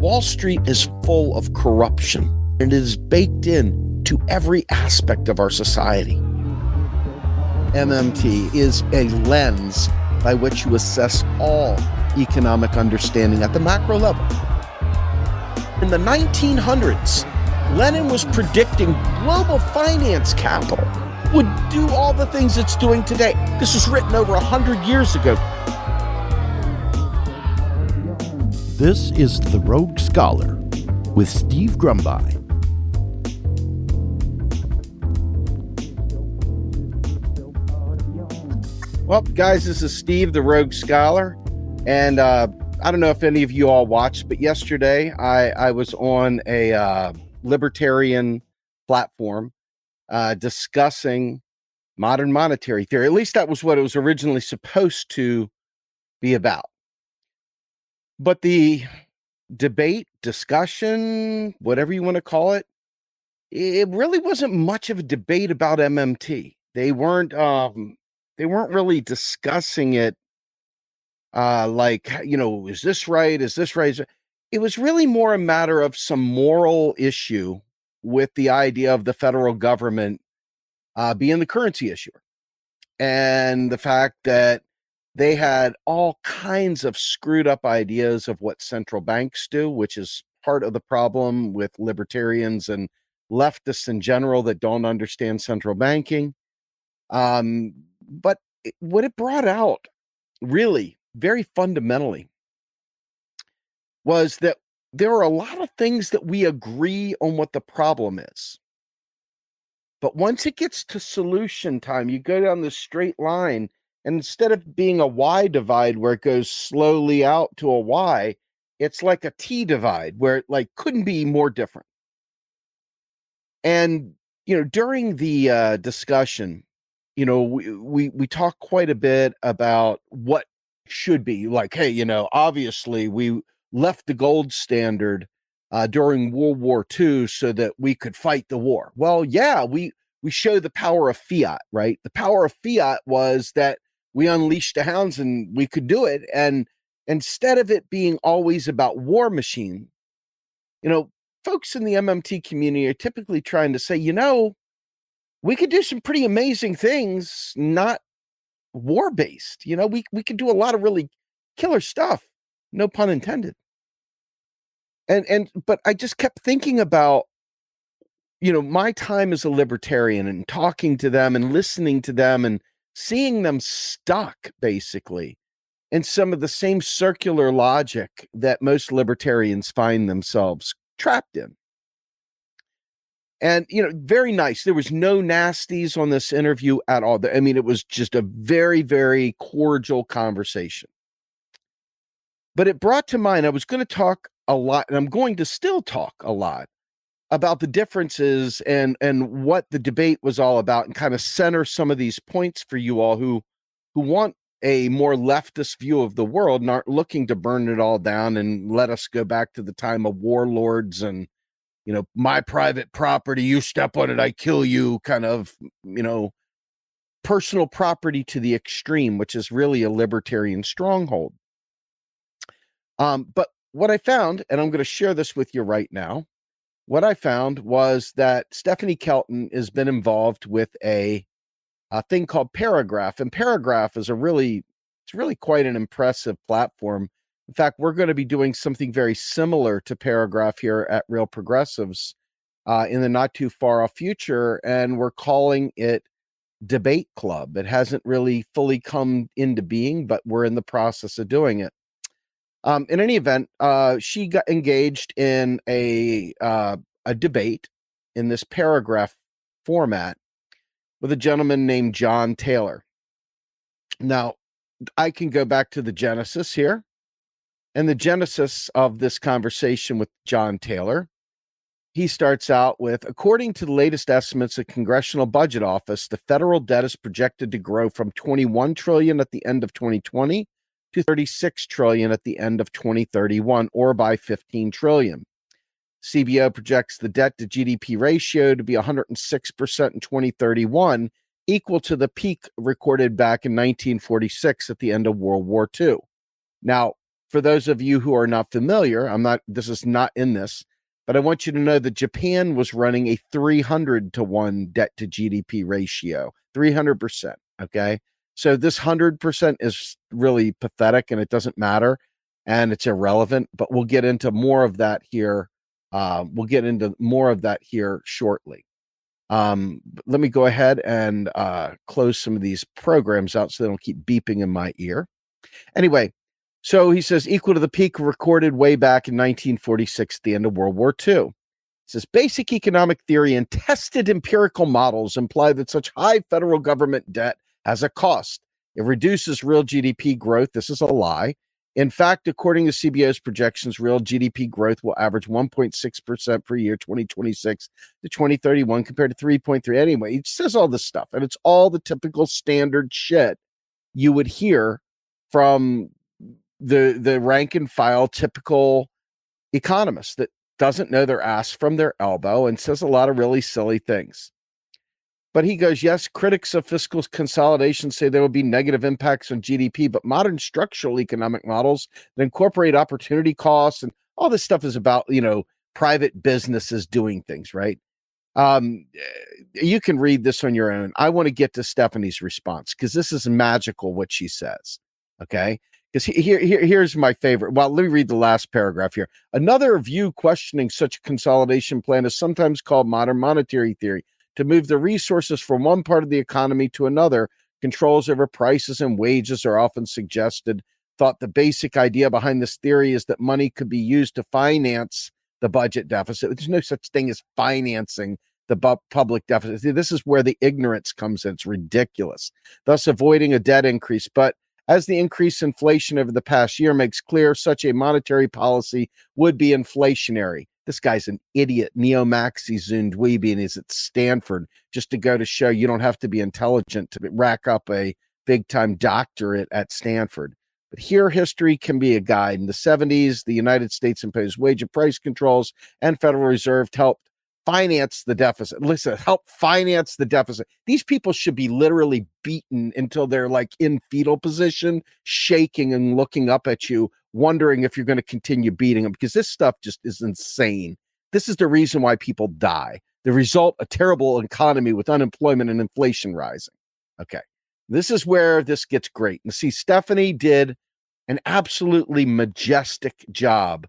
Wall Street is full of corruption. and It is baked in to every aspect of our society. MMT is a lens by which you assess all economic understanding at the macro level. In the 1900s, Lenin was predicting global finance capital would do all the things it's doing today. This was written over 100 years ago. This is The Rogue Scholar with Steve Grumbine. Well, guys, this is Steve, the Rogue Scholar. And uh, I don't know if any of you all watched, but yesterday I, I was on a uh, libertarian platform uh, discussing modern monetary theory. At least that was what it was originally supposed to be about. But the debate, discussion, whatever you want to call it, it really wasn't much of a debate about MMT. They weren't um they weren't really discussing it uh like you know is this right? Is this right? It was really more a matter of some moral issue with the idea of the federal government uh, being the currency issuer. And the fact that they had all kinds of screwed up ideas of what central banks do, which is part of the problem with libertarians and leftists in general that don't understand central banking. Um, but what it brought out, really, very fundamentally, was that there are a lot of things that we agree on what the problem is. But once it gets to solution time, you go down the straight line, and instead of being a Y divide where it goes slowly out to a Y, it's like a T divide where it like couldn't be more different. And you know, during the uh, discussion, you know, we, we we talk quite a bit about what should be like. Hey, you know, obviously we left the gold standard uh, during World War II so that we could fight the war. Well, yeah, we we show the power of fiat, right? The power of fiat was that we unleashed the hounds and we could do it. And instead of it being always about war machine, you know, folks in the MMT community are typically trying to say, you know, we could do some pretty amazing things, not war based. You know, we we could do a lot of really killer stuff. No pun intended and and but i just kept thinking about you know my time as a libertarian and talking to them and listening to them and seeing them stuck basically in some of the same circular logic that most libertarians find themselves trapped in. And you know very nice. There was no nasties on this interview at all. I mean it was just a very very cordial conversation. But it brought to mind i was going to talk a lot, and I'm going to still talk a lot about the differences and and what the debate was all about, and kind of center some of these points for you all who who want a more leftist view of the world and aren't looking to burn it all down and let us go back to the time of warlords and you know my private property you step on it i kill you kind of you know personal property to the extreme which is really a libertarian stronghold um, but what I found, and I'm going to share this with you right now. What I found was that Stephanie Kelton has been involved with a, a thing called Paragraph, and Paragraph is a really, it's really quite an impressive platform. In fact, we're going to be doing something very similar to Paragraph here at Real Progressives uh, in the not too far off future, and we're calling it Debate Club. It hasn't really fully come into being, but we're in the process of doing it. Um, in any event, uh, she got engaged in a uh, a debate in this paragraph format with a gentleman named John Taylor. Now, I can go back to the genesis here. And the genesis of this conversation with John Taylor, he starts out with according to the latest estimates of Congressional Budget Office, the federal debt is projected to grow from 21 trillion at the end of 2020 to 36 trillion at the end of 2031 or by 15 trillion. CBO projects the debt to GDP ratio to be 106% in 2031, equal to the peak recorded back in 1946 at the end of World War II. Now, for those of you who are not familiar, I'm not, this is not in this, but I want you to know that Japan was running a 300 to 1 debt to GDP ratio, 300%. Okay. So this 100% is really pathetic and it doesn't matter and it's irrelevant, but we'll get into more of that here. Uh, we'll get into more of that here shortly. Um, let me go ahead and uh, close some of these programs out so they don't keep beeping in my ear. Anyway, so he says equal to the peak recorded way back in 1946, the end of World War II. He says basic economic theory and tested empirical models imply that such high federal government debt has a cost. It reduces real GDP growth. This is a lie. In fact, according to CBO's projections, real GDP growth will average 1.6% per year 2026 to 2031 compared to 3.3 anyway. It says all this stuff and it's all the typical standard shit you would hear from the the rank and file typical economist that doesn't know their ass from their elbow and says a lot of really silly things. But he goes, yes, critics of fiscal consolidation say there will be negative impacts on GDP, but modern structural economic models that incorporate opportunity costs and all this stuff is about, you know, private businesses doing things, right? Um, eh, you can read this on your own. I want to get to Stephanie's response because this is magical what she says. Okay. Because here, here, here's my favorite. Well, let me read the last paragraph here. Another view questioning such a consolidation plan is sometimes called modern monetary theory to move the resources from one part of the economy to another. Controls over prices and wages are often suggested. Thought the basic idea behind this theory is that money could be used to finance the budget deficit. There's no such thing as financing the bu- public deficit. This is where the ignorance comes in. It's ridiculous, thus avoiding a debt increase. But as the increased inflation over the past year makes clear, such a monetary policy would be inflationary this guy's an idiot, neo maxi Zundwebi, and he's at Stanford just to go to show you don't have to be intelligent to rack up a big time doctorate at Stanford. But here, history can be a guide. In the 70s, the United States imposed wage and price controls, and Federal Reserve helped finance the deficit. Listen, help finance the deficit. These people should be literally beaten until they're like in fetal position, shaking and looking up at you wondering if you're going to continue beating them because this stuff just is insane. This is the reason why people die. The result, a terrible economy with unemployment and inflation rising. Okay. This is where this gets great. And see, Stephanie did an absolutely majestic job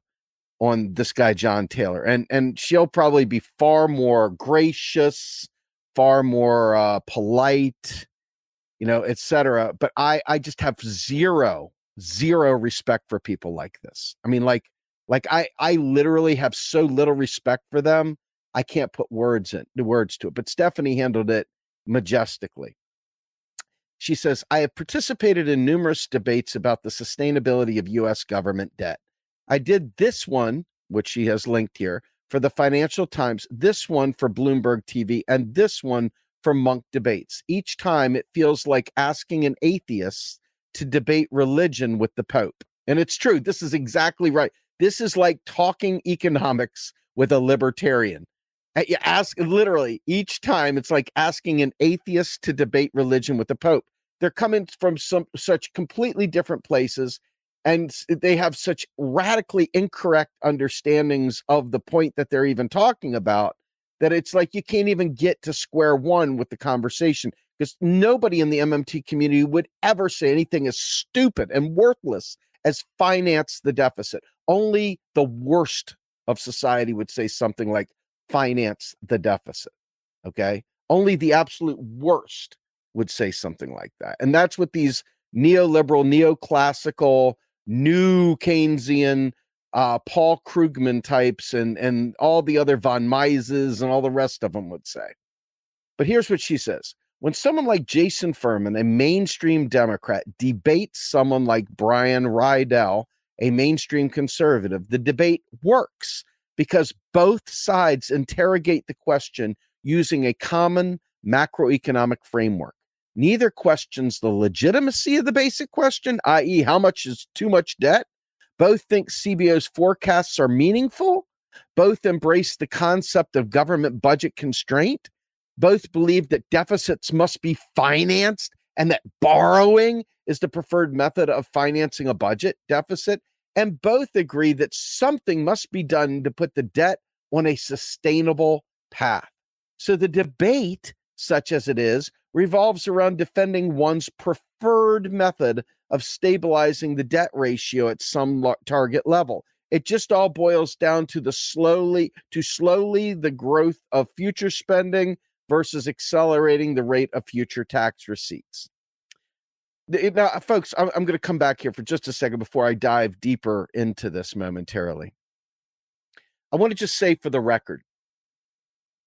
on this guy, John Taylor. And and she'll probably be far more gracious, far more uh, polite, you know, etc. But I I just have zero zero respect for people like this. I mean, like, like I, I literally have so little respect for them. I can't put words in the words to it. But Stephanie handled it majestically. She says, I have participated in numerous debates about the sustainability of US government debt. I did this one, which she has linked here, for the Financial Times, this one for Bloomberg TV, and this one for Munk Debates. Each time it feels like asking an atheist to debate religion with the Pope. And it's true. This is exactly right. This is like talking economics with a libertarian. You ask literally each time it's like asking an atheist to debate religion with the Pope. They're coming from some such completely different places and they have such radically incorrect understandings of the point that they're even talking about that it's like you can't even get to square one with the conversation because nobody in the MMT community would ever say anything as stupid and worthless as finance the deficit. Only the worst of society would say something like finance the deficit. Okay. Only the absolute worst would say something like that. And that's what these neoliberal, neoclassical, new Keynesian, uh, Paul Krugman types and, and all the other von Mises and all the rest of them would say. But here's what she says when someone like Jason Furman, a mainstream Democrat, debates someone like Brian Riedl, a mainstream conservative, the debate works because both sides interrogate the question using a common macroeconomic framework. Neither questions the legitimacy of the basic question, i.e., how much is too much debt. Both think CBO's forecasts are meaningful. Both embrace the concept of government budget constraint both believe that deficits must be financed and that borrowing is the preferred method of financing a budget deficit. and both agree that something must be done to put the debt on a sustainable path. So the debate, such as it is, revolves around defending one's preferred method of stabilizing the debt ratio at some target level. It just all boils down to the slowly to slowly the growth of future spending versus accelerating the rate of future tax receipts. Now, folks, I'm, I'm going to come back here for just a second before I dive deeper into this momentarily. I want to just say for the record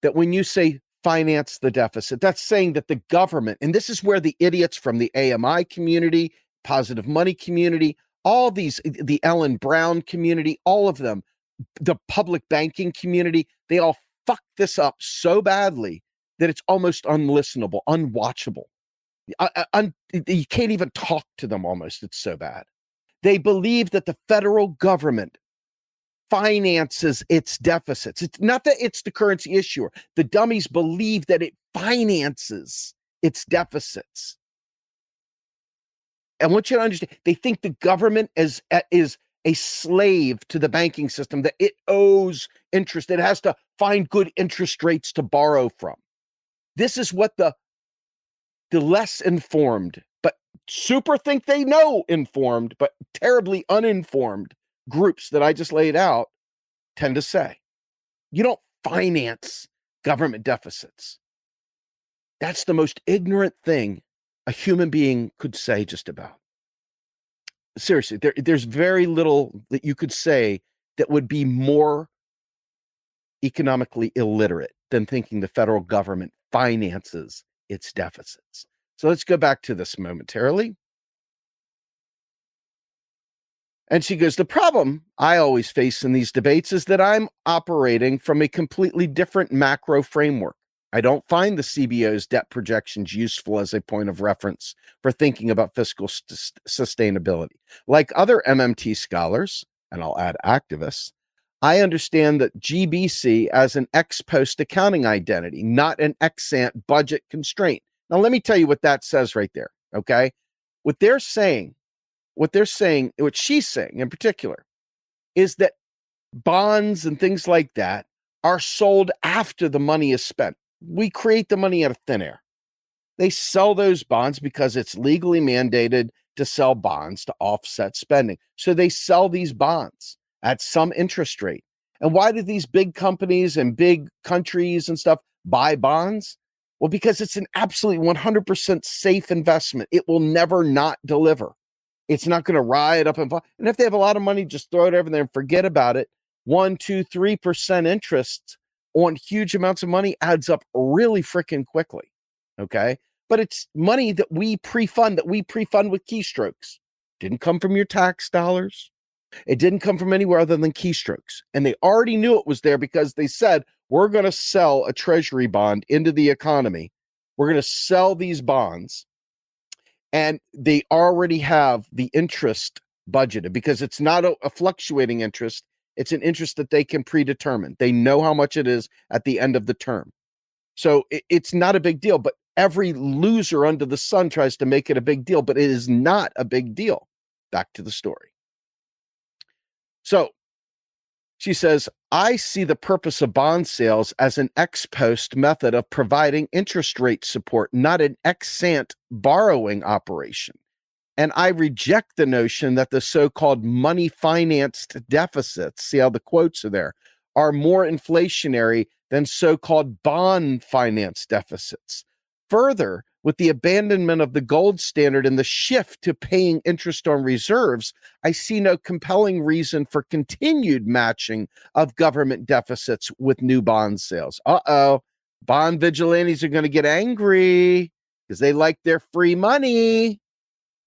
that when you say finance the deficit, that's saying that the government, and this is where the idiots from the AMI community, positive money community, all these, eh, the Ellen Brown community, all of them, the public banking community, they all fuck this up so badly that it's almost unlistenable, unwatchable. You can't even talk to them almost. It's so bad. They believe that the federal government finances its deficits. It's not that it's the currency issuer. The dummies believe that it finances its deficits. I want you to understand they think the government is, eh, is a slave to the banking system, that it owes interest, it has to find good interest rates to borrow from. This is what the the less informed, but super think they know informed, but terribly uninformed groups that I just laid out tend to say. You don't finance government deficits. That's the most ignorant thing a human being could say, just about. Seriously, there, there's very little that you could say that would be more economically illiterate than thinking the federal government finances its deficits. So let's go back to this momentarily. And she goes, The problem I always face in these debates is that I'm operating from a completely different macro framework. I don't find the CBO's debt projections useful as a point of reference for thinking about fiscal st- sustainability. Like other MMT scholars, and I'll add activists, I understand that GBC as an ex post accounting identity, not an ex ante budget constraint. Now, let me tell you what that says right there. Okay. What they're saying, what they're saying, what she's saying in particular, is that bonds and things like that are sold after the money is spent. We create the money out of thin air. They sell those bonds because it's legally mandated to sell bonds to offset spending. So they sell these bonds at some interest rate. And why do these big companies and big countries and stuff buy bonds? Well, because it's an absolutely 100% safe investment. It will never not deliver. It's not going to ride up and fall. And if they have a lot of money, just throw it over there and forget about it. One, two, three percent interest on huge amounts of money adds up really freaking quickly. Okay. But it's money that we pre fund, that we pre fund with keystrokes. Didn't come from your tax dollars. It didn't come from anywhere other than keystrokes. And they already knew it was there because they said, we're going to sell a treasury bond into the economy. We're going to sell these bonds. And they already have the interest budgeted because it's not a, a fluctuating interest. It's an interest that they can predetermine. They know how much it is at the end of the term. So it, it's not a big deal, but every loser under the sun tries to make it a big deal, but it is not a big deal. Back to the story. So she says, I see the purpose of bond sales as an ex post method of providing interest rate support, not an ex ante borrowing operation. And I reject the notion that the so called money financed deficits, see how the quotes are there, are more inflationary than so called bond finance deficits. Further, with the abandonment of the gold standard and the shift to paying interest on reserves, I see no compelling reason for continued matching of government deficits with new bond sales. Uh oh, bond vigilantes are going to get angry because they like their free money.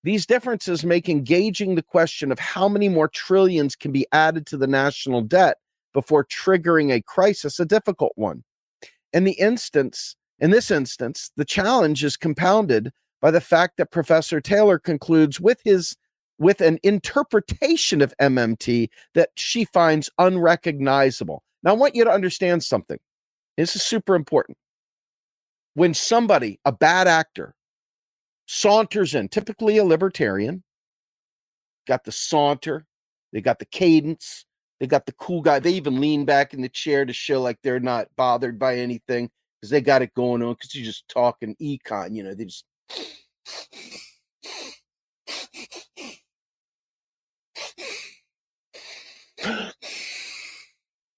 These differences make engaging the question of how many more trillions can be added to the national debt before triggering a crisis a difficult one. In the instance, in this instance, the challenge is compounded by the fact that Professor Taylor concludes with his with an interpretation of MMT that she finds unrecognizable. Now, I want you to understand something. This is super important. When somebody, a bad actor, saunters in, typically a libertarian, got the saunter, They got the cadence. They got the cool guy. They even lean back in the chair to show like they're not bothered by anything because they got it going on because you're just talking econ. You know, they just.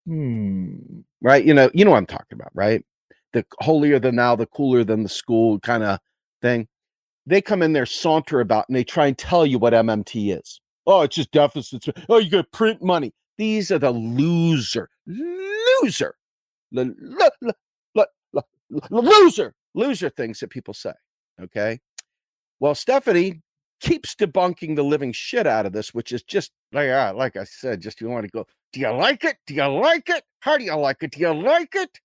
hmm. Right. You know, you know what I'm talking about, right? The holier than thou, the cooler than the school kind of thing. They come in there, saunter about, and they try and tell you what MMT is. Oh, it's just deficits. Oh, you got to print money. These are the loser, loser, l- loser, loser things that people say. Okay. Well, Stephanie keeps debunking the living shit out of this, which is just like, uh, like I said, just you want to go, do you like it? Do you like it? How do you like it? Do you like it?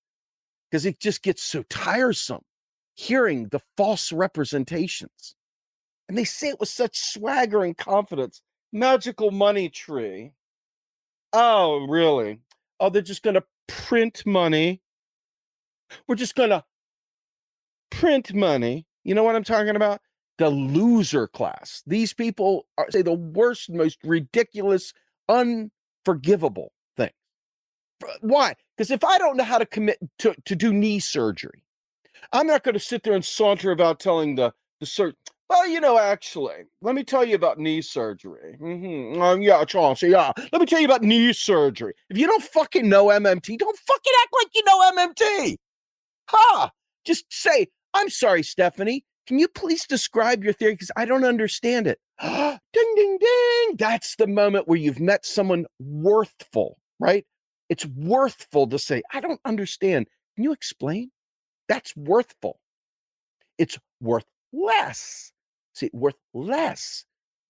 Because it just gets so tiresome hearing the false representations. And they say it with such swagger and confidence. Magical money tree. Oh, really? Oh, they're just going to print money. We're just going to print money. You know what I'm talking about? The loser class. These people are say the worst, most ridiculous, unforgivable thing. Why? Because if I don't know how to commit to, to do knee surgery, I'm not going to sit there and saunter about telling the the surgeon. Well, you know, actually, let me tell you about knee surgery. Mm-hmm. Um, yeah, Chauncey, yeah. Let me tell you about knee surgery. If you don't fucking know MMT, don't fucking act like you know MMT. Ha! Just say, I'm sorry, Stephanie. Can you please describe your theory? Because I don't understand it. ding, ding, ding. That's the moment where you've met someone worthful, right? It's worthful to say, I don't understand. Can you explain? That's worthful. It's worth less. See, worth less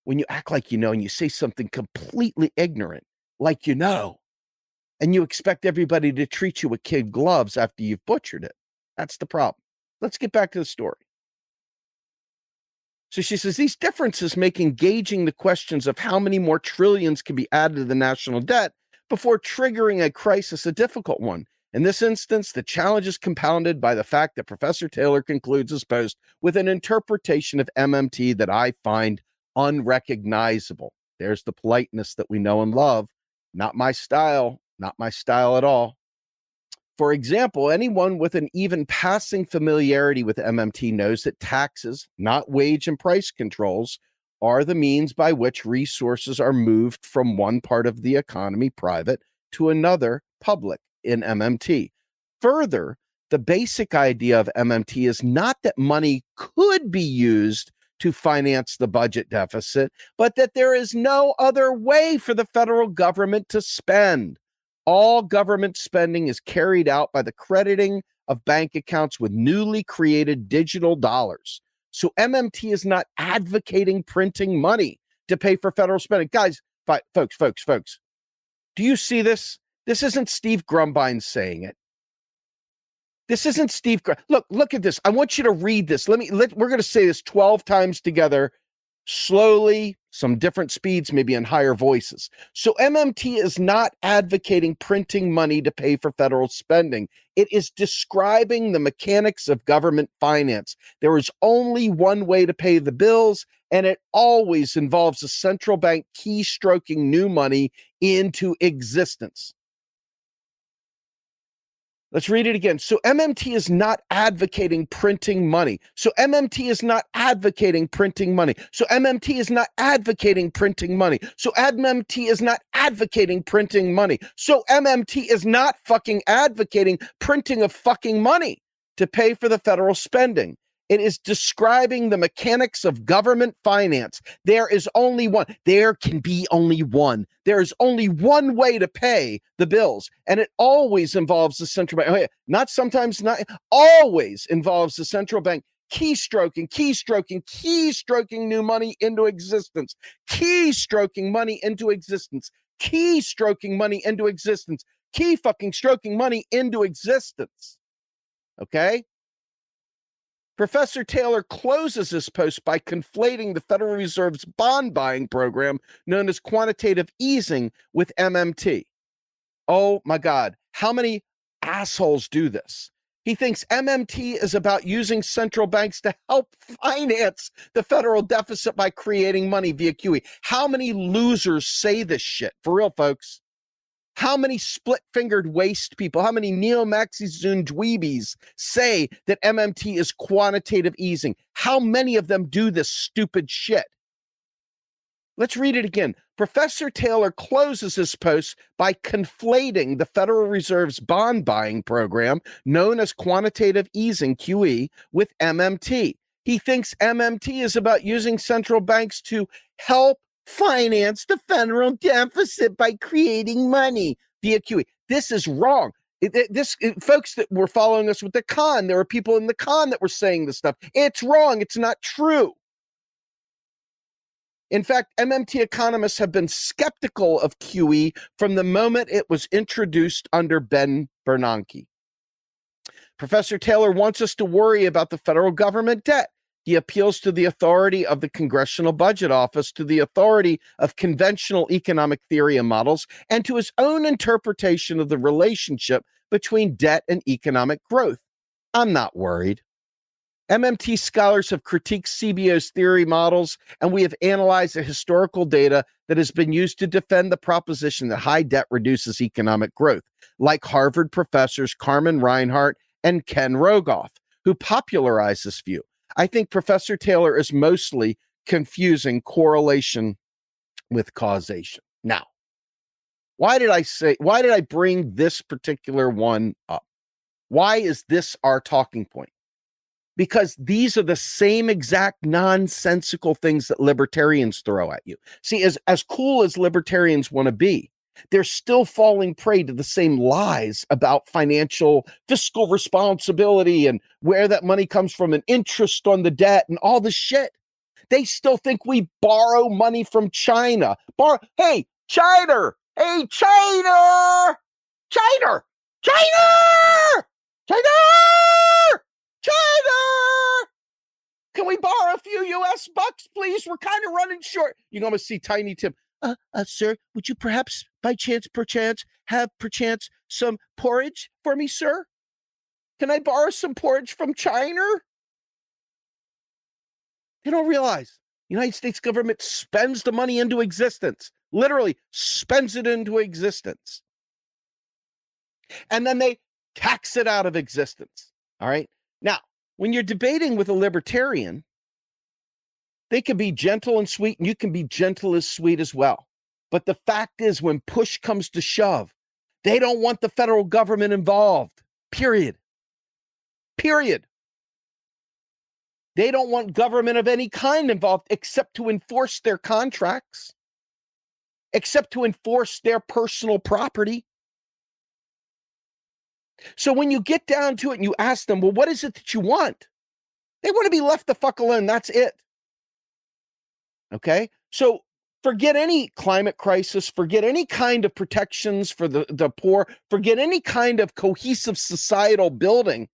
when you act like you know and you say something completely ignorant, like you know, and you expect everybody to treat you with kid gloves after you've butchered it. That's the problem. Let's get back to the story. So she says these differences make engaging the questions of how many more trillions can be added to the national debt before triggering a crisis a difficult one. In this instance, the challenge is compounded by the fact that Professor Taylor concludes his post with an interpretation of MMT that I find unrecognizable. There's the politeness that we know and love. Not my style, not my style at all. For example, anyone with an even passing familiarity with MMT knows that taxes, not wage and price controls, are the means by which resources are moved from one part of the economy, private, to another, public in MMT. Further, the basic idea of MMT is not that money could be used to finance the budget deficit, but that there is no other way for the federal government to spend. All government spending is carried out by the crediting of bank accounts with newly created digital dollars. So MMT is not advocating printing money to pay for federal spending. Guys, folks, folks, folks, do you see this? This isn't Steve Grumbine saying it. This isn't Steve. Gr- look, look at this. I want you to read this. Let me. Let, we're going to say this twelve times together, slowly, some different speeds, maybe in higher voices. So MMT is not advocating printing money to pay for federal spending. It is describing the mechanics of government finance. There is only one way to pay the bills, and it always involves a central bank keystroking new money into existence. Let's read it again. So MMT is not advocating printing money. So MMT is not advocating printing money. So MMT is not advocating printing money. So MMT is not advocating printing money. So MMT is not fucking advocating printing of fucking money to pay for the federal spending. It is describing the mechanics of government finance. There is only one. There can be only one. There is only one way to pay the bills, and it always involves the central bank. Oh, yeah. Not sometimes, not always involves the central bank keystroking, keystroking, keystroking new money into existence, keystroking money into existence, keystroking money into existence, key fucking stroking money into existence. Okay. Professor Taylor closes this post by conflating the Federal Reserve's bond buying program, known as quantitative easing, with MMT. Oh my God, how many assholes do this? He thinks MMT is about using central banks to help finance the federal deficit by creating money via QE. How many losers say this shit? For real, folks. How many split fingered waste people, how many neo Marxist dweebies say that MMT is quantitative easing? How many of them do this stupid shit? Let's read it again. Professor Taylor closes his post by conflating the Federal Reserve's bond buying program, known as quantitative easing QE, with MMT. He thinks MMT is about using central banks to help finance the federal deficit by creating money via QE. This is wrong. It, it, this it, folks that were following us with the con, there were people in the con that were saying this stuff. It's wrong. It's not true. In fact, MMT economists have been skeptical of QE from the moment it was introduced under Ben Bernanke. Professor Taylor wants us to worry about the federal government debt. He appeals to the authority of the Congressional Budget Office, to the authority of conventional economic theory and models, and to his own interpretation of the relationship between debt and economic growth. I'm not worried. MMT scholars have critiqued CBO's theory models, and we have analyzed the historical data that has been used to defend the proposition that high debt reduces economic growth, like Harvard professors Carmen Reinhart and Ken Rogoff, who popularized this view. I think Professor Taylor is mostly confusing correlation with causation. Now, why did I say, why did I bring this particular one up? Why is this our talking point? Because these are the same exact nonsensical things that libertarians throw at you. See, as, as cool as libertarians want to be, they're still falling prey to the same lies about financial fiscal responsibility and where that money comes from and interest on the debt and all the shit. They still think we borrow money from China. Bar hey, China! Hey, China! China! China! China! China! Can we borrow a few US bucks, please? We're kind of running short. You're going to see Tiny Tim uh, uh, sir, would you perhaps, by chance, perchance, have perchance some porridge for me, sir? Can I borrow some porridge from China? They don't realize the United States government spends the money into existence, literally spends it into existence. And then they tax it out of existence. All right. Now, when you're debating with a libertarian, they can be gentle and sweet, and you can be gentle as sweet as well. But the fact is, when push comes to shove, they don't want the federal government involved. Period. Period. They don't want government of any kind involved except to enforce their contracts, except to enforce their personal property. So when you get down to it and you ask them, well, what is it that you want? They want to be left the fuck alone. That's it. Okay. So forget any climate crisis, forget any kind of protections for the, the poor, forget any kind of cohesive societal building.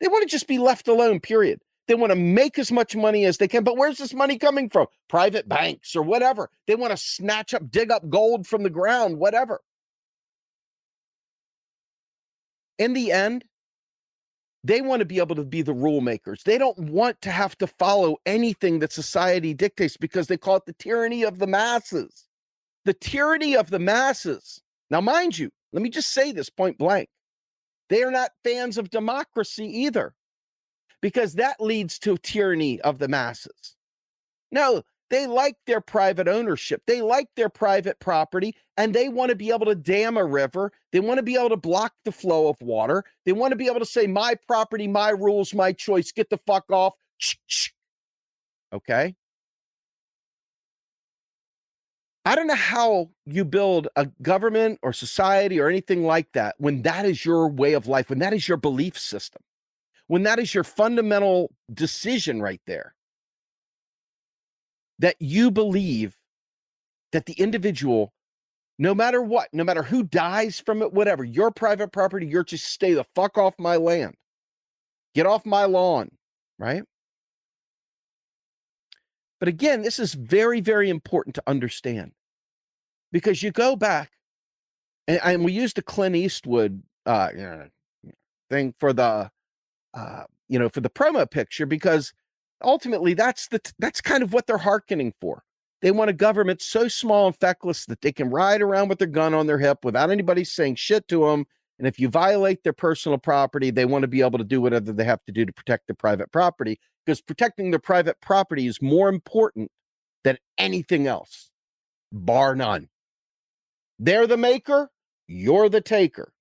They want to just be left alone, period. They want to make as much money as they can. But where's this money coming from? Private banks or whatever. They want to snatch up, dig up gold from the ground, whatever. In the end, they want to be able to be the rule makers. They don't want to have to follow anything that society dictates because they call it the tyranny of the masses. The tyranny of the masses. Now, mind you, let me just say this point blank. They are not fans of democracy either, because that leads to tyranny of the masses. No, they like their private ownership. They like their private property and they want to be able to dam a river. They want to be able to block the flow of water. They want to be able to say, my property, my rules, my choice, get the fuck off. Okay. I don't know how you build a government or society or anything like that when that is your way of life, when that is your belief system, when that is your fundamental decision right there that you believe that the individual, no matter what, no matter who dies from it, whatever, your private property, you're just stay the fuck off my land. Get off my lawn, right? But again, this is very, very important to understand because you go back and, and we used the Clint Eastwood uh, thing for the uh, you know, for the promo picture because ultimately that's the that's kind of what they're hearkening for. They want a government so small and feckless that they can ride around with their gun on their hip without anybody saying shit to them. And if you violate their personal property, they want to be able to do whatever they have to do to protect their private property because protecting their private property is more important than anything else, bar none. They're the maker, you're the taker.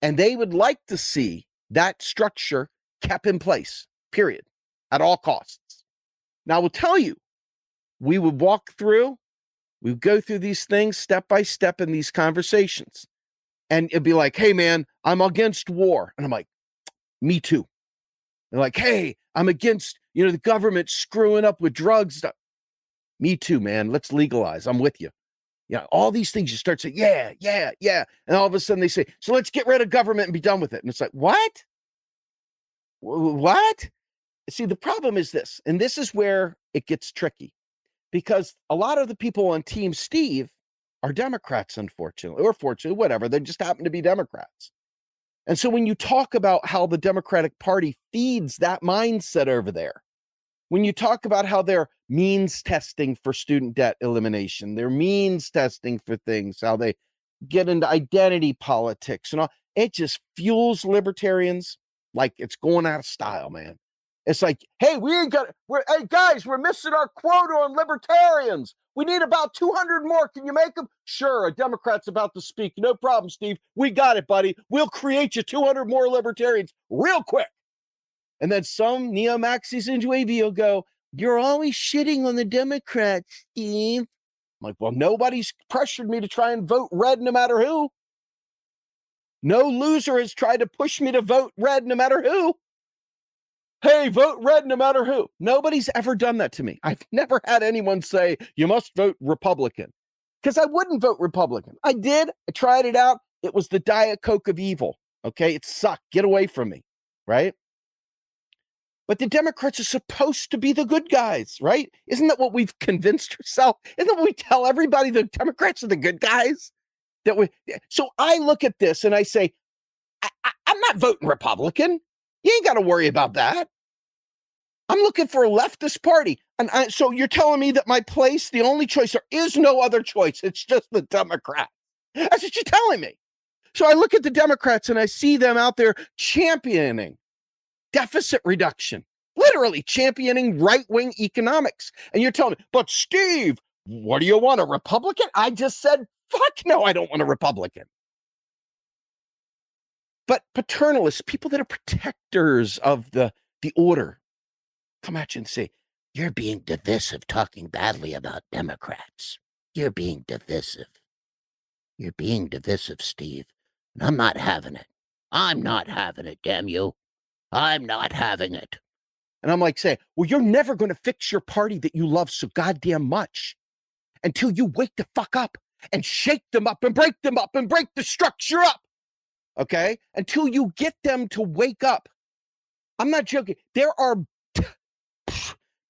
And they would like to see that structure kept in place, period, at all costs. Now, I will tell you, we would walk through, we would go through these things step by step in these conversations. And it'd be like, hey, man, I'm against war. And I'm like, me too. They're like, hey, I'm against, you know, the government screwing up with drugs. Me too, man. Let's legalize. I'm with you. Yeah, all these things you start saying, yeah, yeah, yeah. And all of a sudden they say, so let's get rid of government and be done with it. And it's like, what? What? See, the problem is this, and this is where it gets tricky because a lot of the people on Team Steve are Democrats, unfortunately, or fortunately, whatever. They just happen to be Democrats. And so when you talk about how the Democratic Party feeds that mindset over there, when you talk about how they're means testing for student debt elimination, they're means testing for things, how they get into identity politics and all, it just fuels libertarians like it's going out of style, man. It's like, hey, we ain't got, we're, hey guys, we're missing our quota on libertarians. We need about 200 more. Can you make them? Sure. A Democrat's about to speak. No problem, Steve. We got it, buddy. We'll create you 200 more libertarians real quick. And then some neo maxis into AV will go, You're always shitting on the Democrats, Steve. I'm like, Well, nobody's pressured me to try and vote red no matter who. No loser has tried to push me to vote red no matter who. Hey, vote red no matter who. Nobody's ever done that to me. I've never had anyone say, You must vote Republican because I wouldn't vote Republican. I did. I tried it out. It was the Diet Coke of evil. Okay. It sucked. Get away from me. Right. But the Democrats are supposed to be the good guys, right? Isn't that what we've convinced ourselves? Isn't that what we tell everybody? The Democrats are the good guys. That we. Eh, so I look at this and I say, I, I, I'm not voting Republican. You ain't got to worry about that. I'm looking for a leftist party. And I, so you're telling me that my place, the only choice, there is no other choice. It's just the Democrats. That's what you're telling me. So I look at the Democrats and I see them out there championing deficit reduction, literally championing right wing economics. And you're telling me, but Steve, what do you want? A Republican? I just said, fuck no, I don't want a Republican. But paternalists, people that are protectors of the, the order, come at you and say, You're being divisive, talking badly about Democrats. You're being divisive. You're being divisive, Steve. And I'm not having it. I'm not having it, damn you. I'm not having it. And I'm like say, well, you're never going to fix your party that you love so goddamn much until you wake the fuck up and shake them up and break them up and break the structure up. Okay. Until you get them to wake up. I'm not joking. There are t-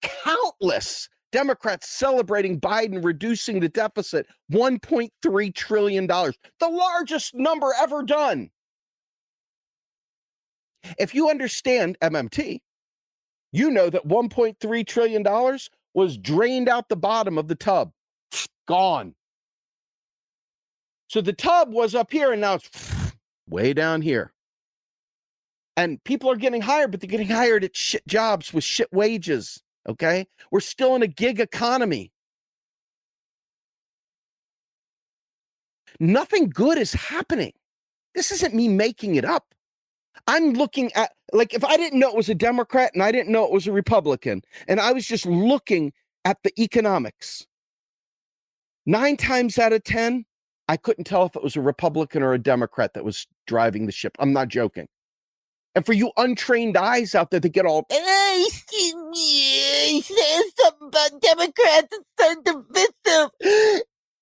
countless Democrats celebrating Biden reducing the deficit $1.3 trillion, the largest number ever done. If you understand MMT, you know that $1.3 trillion was drained out the bottom of the tub, gone. So the tub was up here and now it's way down here. And people are getting hired, but they're getting hired at shit jobs with shit wages. Okay. We're still in a gig economy. Nothing good is happening. This isn't me making it up. I'm looking at like if I didn't know it was a Democrat and I didn't know it was a Republican, and I was just looking at the economics. Nine times out of 10, I couldn't tell if it was a Republican or a Democrat that was driving the ship. I'm not joking. And for you untrained eyes out there to get all, excuse me, say something about Democrats, so divisive.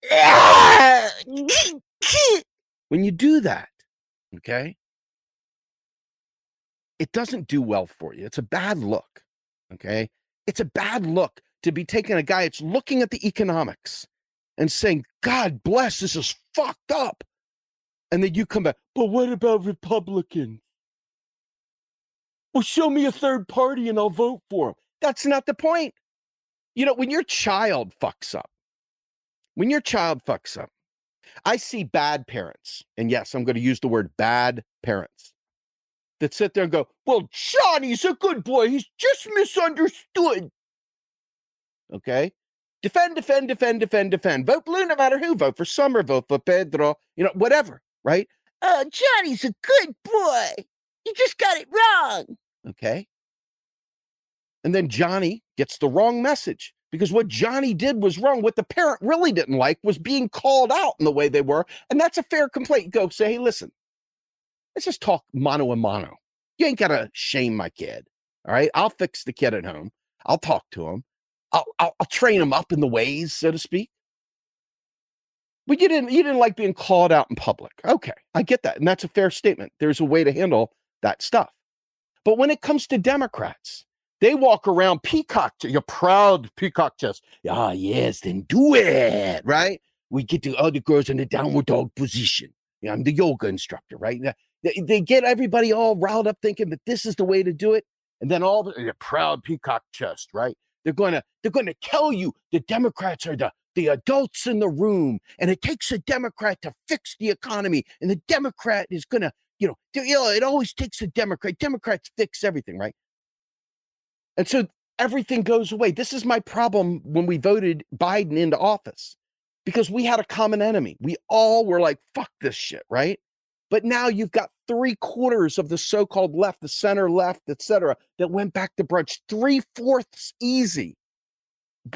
when you do that, okay, it doesn't do well for you. It's a bad look. Okay. It's a bad look to be taking a guy that's looking at the economics and saying, God bless, this is fucked up. And then you come back, but what about Republicans? well, show me a third party and I'll vote for him. That's not the point. You know, when your child fucks up, when your child fucks up, I see bad parents, and yes, I'm going to use the word bad parents that sit there and go, Well, Johnny's a good boy. He's just misunderstood. Okay. Defend, defend, defend, defend, defend. Vote blue no matter who. Vote for Summer, vote for Pedro, you know, whatever, right? Oh, Johnny's a good boy. You just got it wrong. Okay. And then Johnny gets the wrong message because what Johnny did was wrong. What the parent really didn't like was being called out in the way they were. And that's a fair complaint. Go say, hey, listen, let's just talk mano a mano. You ain't got to shame my kid. All right. I'll fix the kid at home. I'll talk to him. I'll, I'll, I'll train him up in the ways, so to speak. But you didn't you didn't like being called out in public. Okay, I get that. And that's a fair statement. There's a way to handle that stuff. But when it comes to Democrats, they walk around peacock, your proud peacock chest. Ah, yes, then do it, right? We get the other girls in the downward dog position. Yeah, I'm the yoga instructor, right? They, they get everybody all riled up thinking that this is the way to do it. And then all the, proud peacock chest, right? They're gonna they're gonna tell you the Democrats are the the adults in the room, and it takes a Democrat to fix the economy, and the Democrat is gonna, you know, you know, it always takes a Democrat. Democrats fix everything, right? And so everything goes away. This is my problem when we voted Biden into office because we had a common enemy. We all were like, fuck this shit, right? But now you've got three quarters of the so called left, the center left, et cetera, that went back to brunch. Three fourths easy.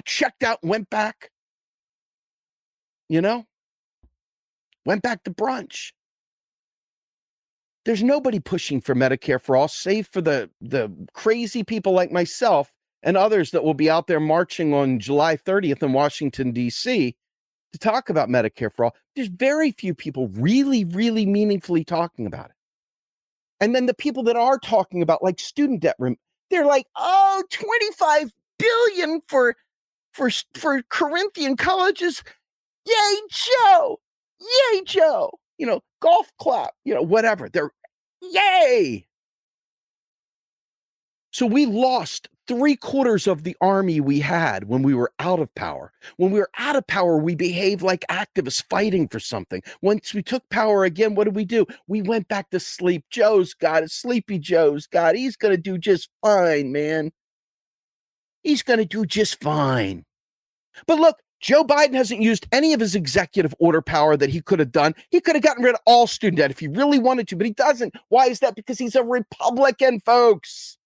Checked out, went back. You know, went back to brunch. There's nobody pushing for Medicare for all, save for the the crazy people like myself and others that will be out there marching on July 30th in Washington D.C. to talk about Medicare for all. There's very few people really, really meaningfully talking about it. And then the people that are talking about like student debt, room, they're like, oh, 25 billion for for for Corinthian colleges. Yay, Joe! Yay, Joe! You know, golf clap, you know, whatever. They're Yay! So we lost three quarters of the army we had when we were out of power. When we were out of power, we behaved like activists fighting for something. Once we took power again, what did we do? We went back to sleep. Joe's got it. Sleepy Joe's got it. He's going to do just fine, man. He's going to do just fine. But look, Joe Biden hasn't used any of his executive order power that he could have done. He could have gotten rid of all student debt if he really wanted to, but he doesn't. Why is that? Because he's a Republican, folks.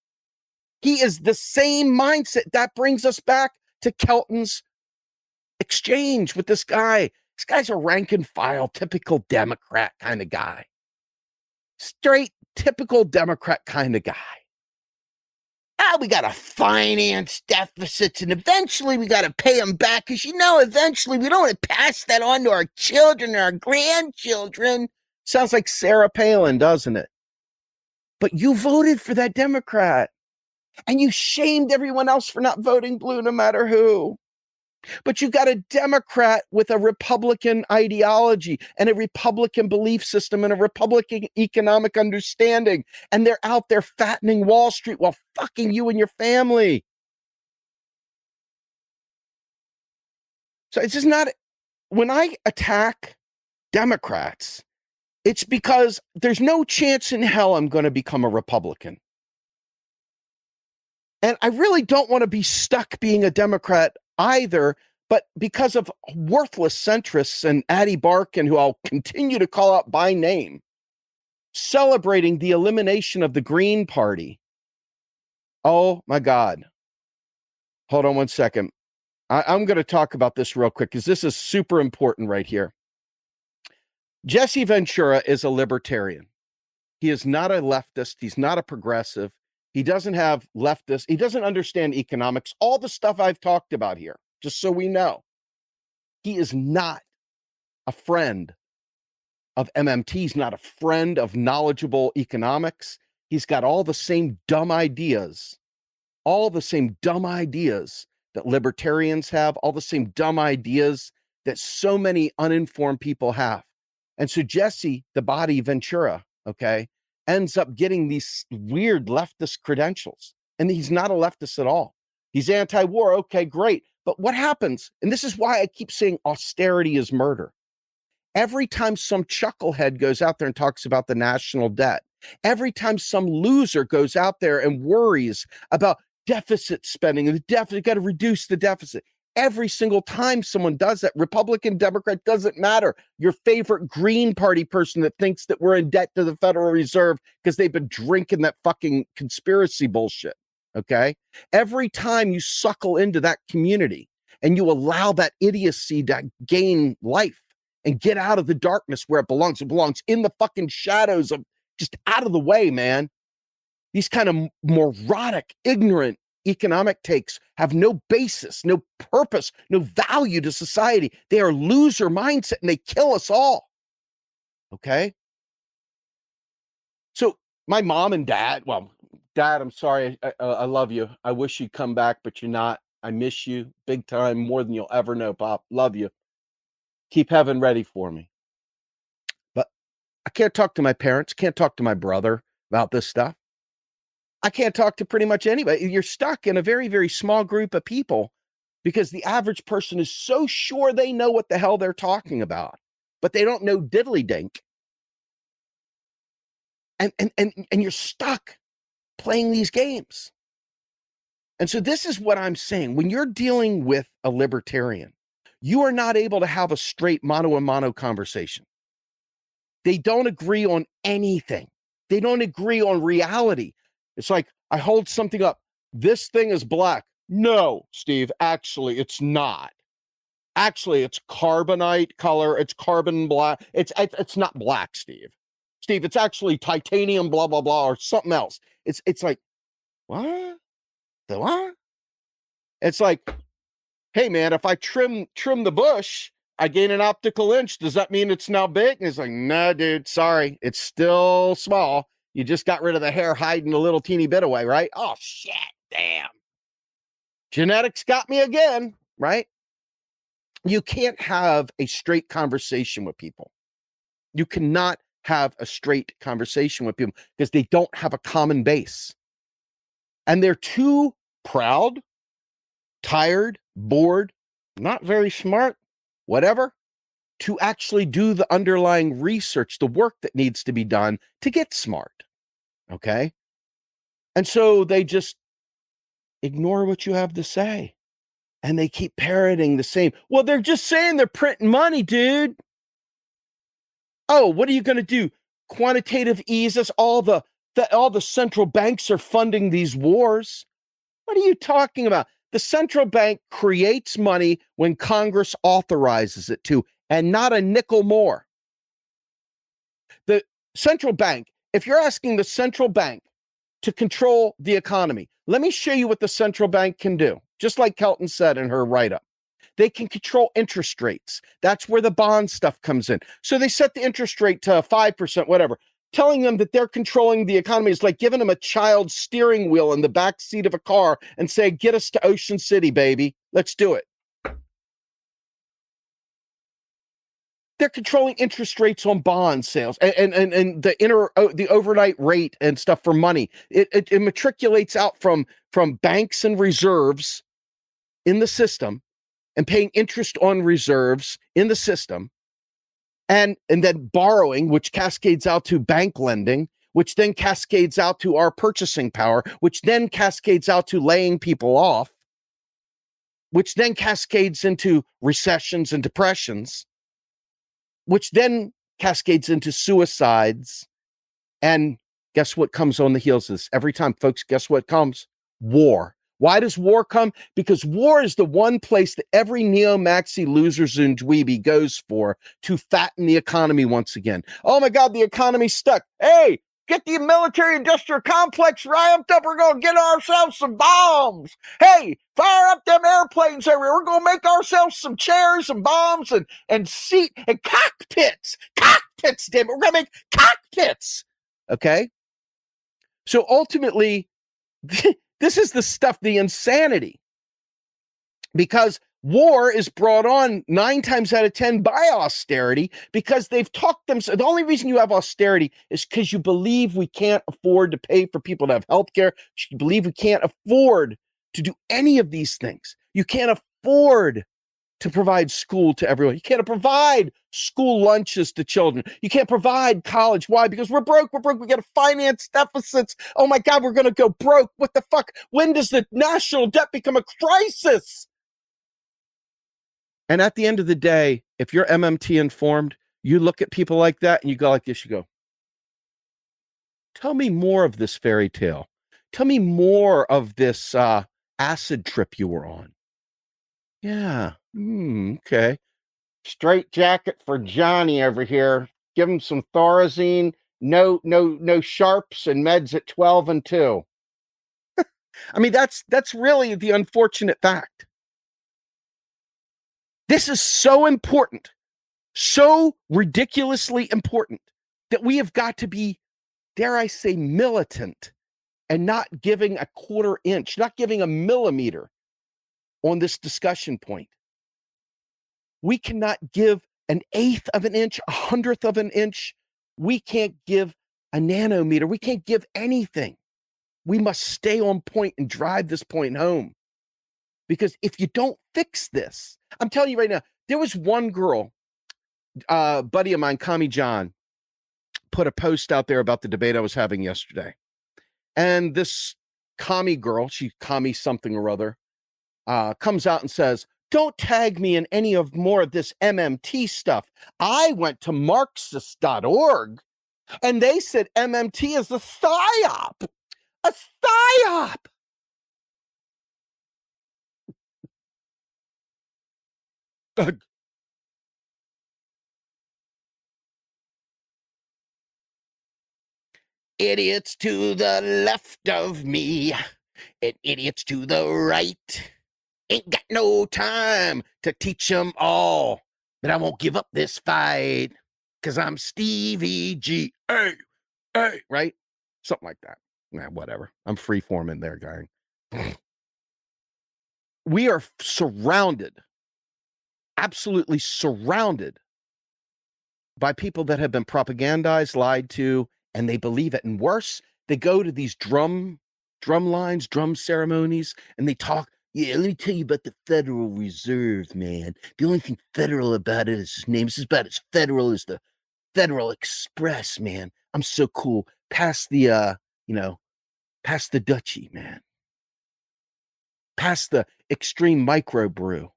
He is the same mindset. That brings us back to Kelton's exchange with this guy. This guy's a rank and file, typical Democrat kind of guy. Straight, typical Democrat kind of guy ah, we got to finance deficits and eventually we got to pay them back because, you know, eventually we don't want to pass that on to our children or our grandchildren. Sounds like Sarah Palin, doesn't it? But you voted for that Democrat and you shamed everyone else for not voting blue, no matter who. But you got a Democrat with a Republican ideology and a Republican belief system and a Republican economic understanding. And they're out there fattening Wall Street while fucking you and your family. So it's just not, when I attack Democrats, it's because there's no chance in hell I'm going to become a Republican. And I really don't want to be stuck being a Democrat either. But because of worthless centrists and Ady Barkan, who I'll continue to call out by name, celebrating the elimination of the Green Party. Oh my God. Hold on one second. I, am going to talk about this real quick because this is super important right here. Jesse Ventura is a libertarian. He is not a leftist. He's not a progressive. He doesn't have leftist. He doesn't understand economics. All the stuff I've talked about here, just so we know. He is not a friend of MMT. He's not a friend of knowledgeable economics. He's got all the same dumb ideas, all the same dumb ideas that libertarians have, all the same dumb ideas that so many uninformed people have. And so Jesse, the body Ventura, okay, ends up getting these weird leftist credentials. And he's not a leftist at all. He's anti war. Okay, great. But what happens? And this is why I keep saying austerity is murder. Every time some chucklehead goes out there and talks about the national debt, every time some loser goes out there and worries about deficit spending and the deficit, got to reduce the deficit. Every single time someone does that, Republican, Democrat, doesn't matter. Your favorite Green Party person that thinks that we're in debt to the Federal Reserve because they've been drinking that fucking conspiracy bullshit. Okay. Every time you suckle into that community and you allow that idiocy to gain life and get out of the darkness where it belongs, it belongs in the fucking shadows of just out of the way, man. These kind of moronic, ignorant economic takes have no basis, no purpose, no value to society. They are loser mindset and they kill us all. Okay. So my mom and dad, well, dad, I'm sorry. I, I, love you. I wish you'd come back, but you're not. I miss you big time, more than you'll ever know, Pop. Love you. Keep heaven ready for me. But I can't talk to my parents, can't talk to my brother about this stuff. I can't talk to pretty much anybody. You're stuck in a very, very small group of people because the average person is so sure they know what the hell they're talking about, but they don't know diddly dink. And, and, and, and you're stuck playing these games. And so, this is what I'm saying. When you're dealing with a libertarian, you are not able to have a straight mano a mano conversation. They don't agree on anything, they don't agree on reality. It's like I hold something up. This thing is black. No, Steve, actually, it's not. Actually, it's carbonite color. It's carbon black. It's it's not black, Steve. Steve, it's actually titanium, blah blah blah, or something else. It's it's like, what? The what? It's like, hey man, if I trim trim the bush, I gain an optical inch. Does that mean it's now big? And it's like, no, dude, sorry, it's still small. You just got rid of the hair hiding a little teeny bit away, right? Oh shit, damn. Genetics got me again, right? You can't have a straight conversation with people. You cannot have a straight conversation with people because they don't have a common base. And they're too proud, tired, bored, not very smart, whatever, to actually do the underlying research, the work that needs to be done to get smart. Okay. And so they just ignore what you have to say and they keep parroting the same. Well, they're just saying they're printing money, dude. Oh, what are you going to do? Quantitative ease us all the, the all the central banks are funding these wars. What are you talking about? The central bank creates money when Congress authorizes it to, and not a nickel more. The central bank, if you're asking the central bank to control the economy, let me show you what the central bank can do, just like Kelton said in her write up. They can control interest rates. That's where the bond stuff comes in. So they set the interest rate to 5%, whatever. Telling them that they're controlling the economy is like giving them a child's steering wheel in the back seat of a car and say, Get us to Ocean City, baby. Let's do it. They're controlling interest rates on bond sales and, and, and, and the inner oh, the overnight rate and stuff for money. It, it, it matriculates out from from banks and reserves in the system and paying interest on reserves in the system and and then borrowing which cascades out to bank lending which then cascades out to our purchasing power which then cascades out to laying people off which then cascades into recessions and depressions which then cascades into suicides and guess what comes on the heels of this every time folks guess what comes war why does war come? Because war is the one place that every neo maxi loser and dweeby goes for to fatten the economy once again. Oh my God, the economy's stuck. Hey, get the military industrial complex ramped up. We're going to get ourselves some bombs. Hey, fire up them airplanes everywhere. We're going to make ourselves some chairs and bombs and, and seat and cockpits. Cockpits, damn it. We're going to make cockpits. Okay. So ultimately, This is the stuff, the insanity. Because War is brought on nine times out of 10 by austerity because they've talked them. So the only reason you have austerity is because you believe we can't afford to pay for people to have health care. You believe we can't afford to do any of these things. You can't afford to provide school to everyone. You can't provide school lunches to children. You can't provide college. Why? Because we're broke. We're broke. We got to finance deficits. Oh my God, we're going to go broke. What the fuck? When does the national debt become a crisis? And at the end of the day, if you're MMT informed, you look at people like that and you go like this, you go, tell me more of this fairy tale. Tell me more of this uh, acid trip you were on. Yeah. Mm, okay. Straight jacket for Johnny over here. Give him some Thorazine. No, no, no sharps and meds at 12 and 2. I mean, that's that's really the unfortunate fact. This is so important, so ridiculously important that we have got to be, dare I say, militant and not giving a quarter inch, not giving a millimeter on this discussion point. We cannot give an eighth of an inch, a hundredth of an inch. We can't give a nanometer. We can't give anything. We must stay on point and drive this point home. Because if you don't fix this, I'm telling you right now, there was one girl, uh, buddy of mine, Kami John, put a post out there about the debate I was having yesterday. And this Kami girl, she Kami something or other, uh, comes out and says, don't tag me in any of more of this MMT stuff. I went to Marxist.org and they said MMT is a psyop, a psyop. Idiots to the left of me and idiots to the right. Ain't got no time to teach them all, but I won't give up this fight because I'm Stevie G. Hey, hey, right? Something like that. Nah, whatever. I'm free forming there, guy. we are surrounded, absolutely surrounded by people that have been propagandized, lied to, and they believe it. And worse, they go to these drum drum lines, drum ceremonies, and they talk. Yeah, let me tell you about the Federal Reserve, man. The only thing federal about it is his name. It's about as federal as the Federal Express, man. I'm so cool. Past the uh, you know, past the Dutchie, man. Past the extreme micro brew.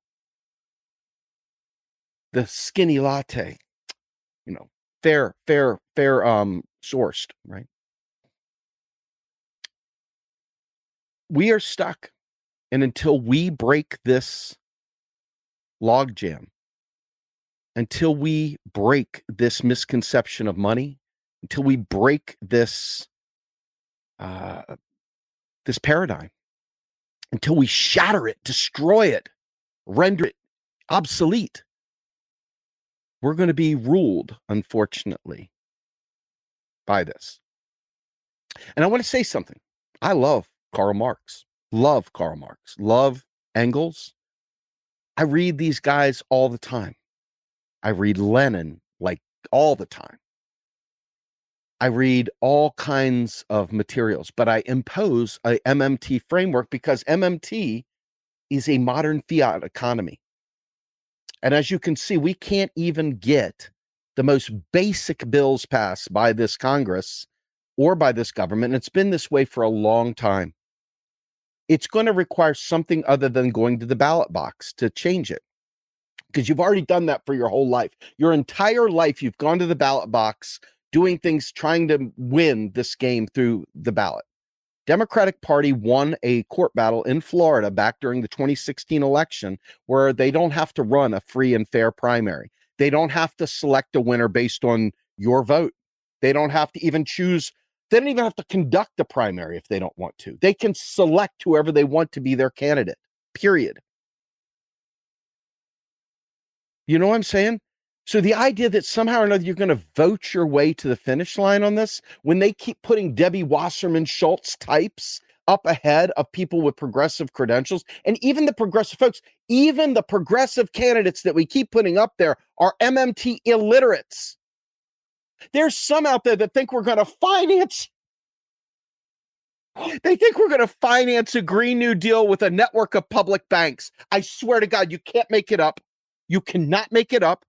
The skinny latte. You know, fair, fair, fair um sourced, right? We are stuck. And until we break this logjam, until we break this misconception of money, until we break this uh, this paradigm, until we shatter it, destroy it, render it obsolete, we're going to be ruled, unfortunately, by this. And I want to say something. I love Karl Marx, love Karl Marx, love Engels. I read these guys all the time. I read Lenin like all the time. I read all kinds of materials, but I impose a MMT framework because MMT is a modern fiat economy. And as you can see, we can't even get the most basic bills passed by this Congress or by this government. And it's been this way for a long time. It's going to require something other than going to the ballot box to change it because you've already done that for your whole life. Your entire life, you've gone to the ballot box doing things, trying to win this game through the ballot. Democratic Party won a court battle in Florida back during the 2016 election where they don't have to run a free and fair primary. They don't have to select a winner based on your vote. They don't have to even choose, they don't even have to conduct a primary if they don't want to. They can select whoever they want to be their candidate, period. You know what I'm saying? So the idea that somehow or another you're going to vote your way to the finish line on this, when they keep putting Debbie Wasserman Schultz types up ahead of people with progressive credentials. And even the progressive folks, even the progressive candidates that we keep putting up there are MMT illiterates. There's some out there that think we're going to finance. They think we're going to finance a Green New Deal with a network of public banks. I swear to God, you can't make it up. You cannot make it up.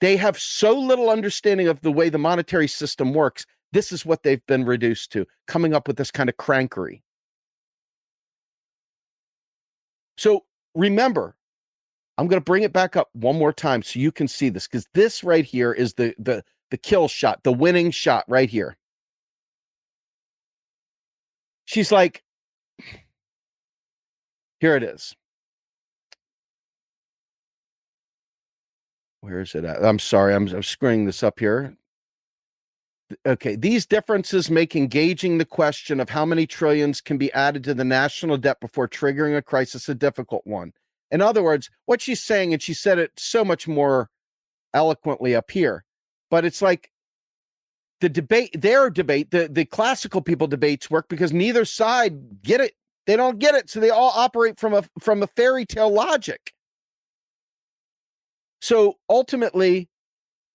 They have so little understanding of the way the monetary system works. This is what they've been reduced to, coming up with this kind of crankery. So remember, I'm going to bring it back up one more time so you can see this because this right here is the the the kill shot, the winning shot right here. She's like, here it is. Where is it at? I'm sorry, I'm, I'm screwing this up here. Okay, these differences make engaging the question of how many trillions can be added to the national debt before triggering a crisis a difficult one. In other words, what she's saying, and she said it so much more eloquently up here, but it's like the debate, their debate, the, the classical people debates work because neither side get it. They don't get it. So they all operate from a from a fairy tale logic. So ultimately,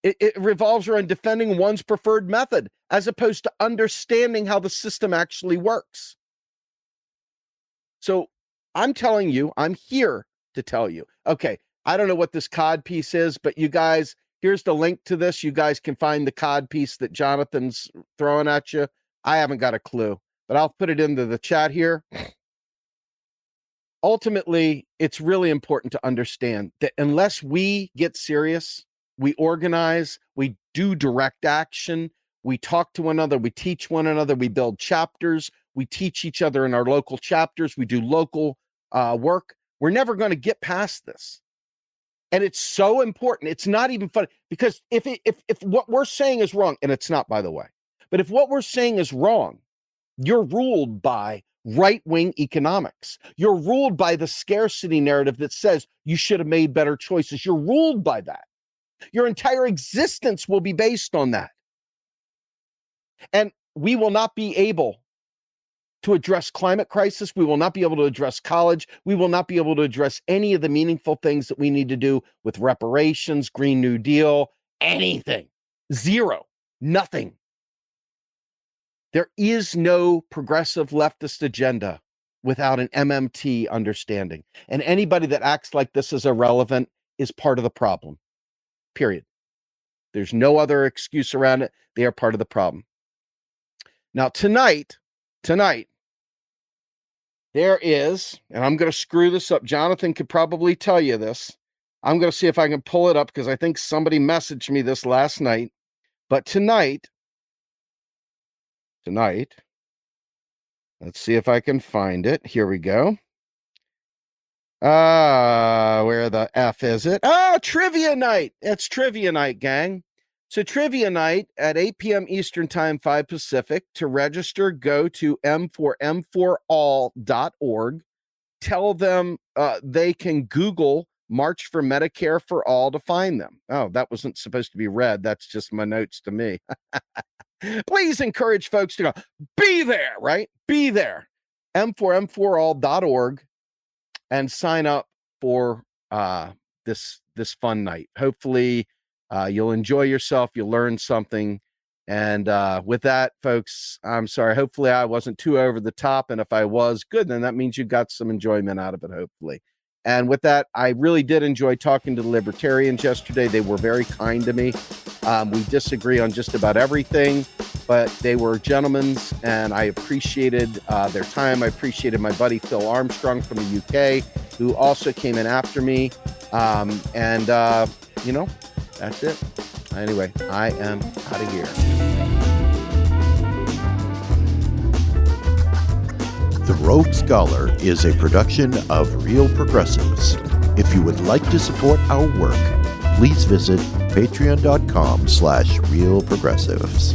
it, it, revolves around defending one's preferred method as opposed to understanding how the system actually works. So I'm telling you, I'm here to tell you. Okay, I don't know what this cod piece is, but you guys, here's the link to this. You guys can find the cod piece that Jonathan's throwing at you. I haven't got a clue, but I'll put it into the chat here ultimately, it's really important to understand that unless we get serious, we organize, we do direct action, we talk to one another, we teach one another, we build chapters, we teach each other in our local chapters, we do local uh, work. We're never going to get past this. And it's so important. It's not even funny because if it, if if what we're saying is wrong, and it's not, by the way, but if what we're saying is wrong, you're ruled by right wing economics. You're ruled by the scarcity narrative that says you should have made better choices. You're ruled by that. Your entire existence will be based on that. And we will not be able to address climate crisis. We will not be able to address college. We will not be able to address any of the meaningful things that we need to do with reparations, Green New Deal, anything. Zero, nothing there is no progressive leftist agenda without an MMT understanding. And anybody that acts like this is irrelevant is part of the problem. Period. There's no other excuse around it. They are part of the problem. Now, tonight, tonight, there is, and I'm going to screw this up. Jonathan could probably tell you this. I'm going to see if I can pull it up because I think somebody messaged me this last night. But tonight, tonight. Let's see if I can find it. Here we go. Ah, uh, where the F is it? Oh, trivia night. It's trivia night, gang. So, trivia night at 8 p.m. Eastern Time, 5 Pacific. To register, go to m4m4all.org. Tell them uh, they can Google March for Medicare for All to find them. Oh, that wasn't supposed to be read. That's just my notes to me. Please encourage folks to go be there, right? Be there. M4M4all.org and sign up for uh, this this fun night. Hopefully, uh, you'll enjoy yourself. You'll learn something. And uh, with that, folks, I'm sorry. Hopefully, I wasn't too over the top. And if I was, good, then that means you got some enjoyment out of it, hopefully. And with that, I really did enjoy talking to the libertarians yesterday. They were very kind to me. Um, we disagree on just about everything, but they were gentlemen, and I appreciated uh, their time. I appreciated my buddy Phil Armstrong from the UK, who also came in after me. Um, and, uh, you know, that's it. Anyway, I am out of here. The Rogue Scholar is a production of Real Progressives. If you would like to support our work, please visit patreon.com slash realprogressives.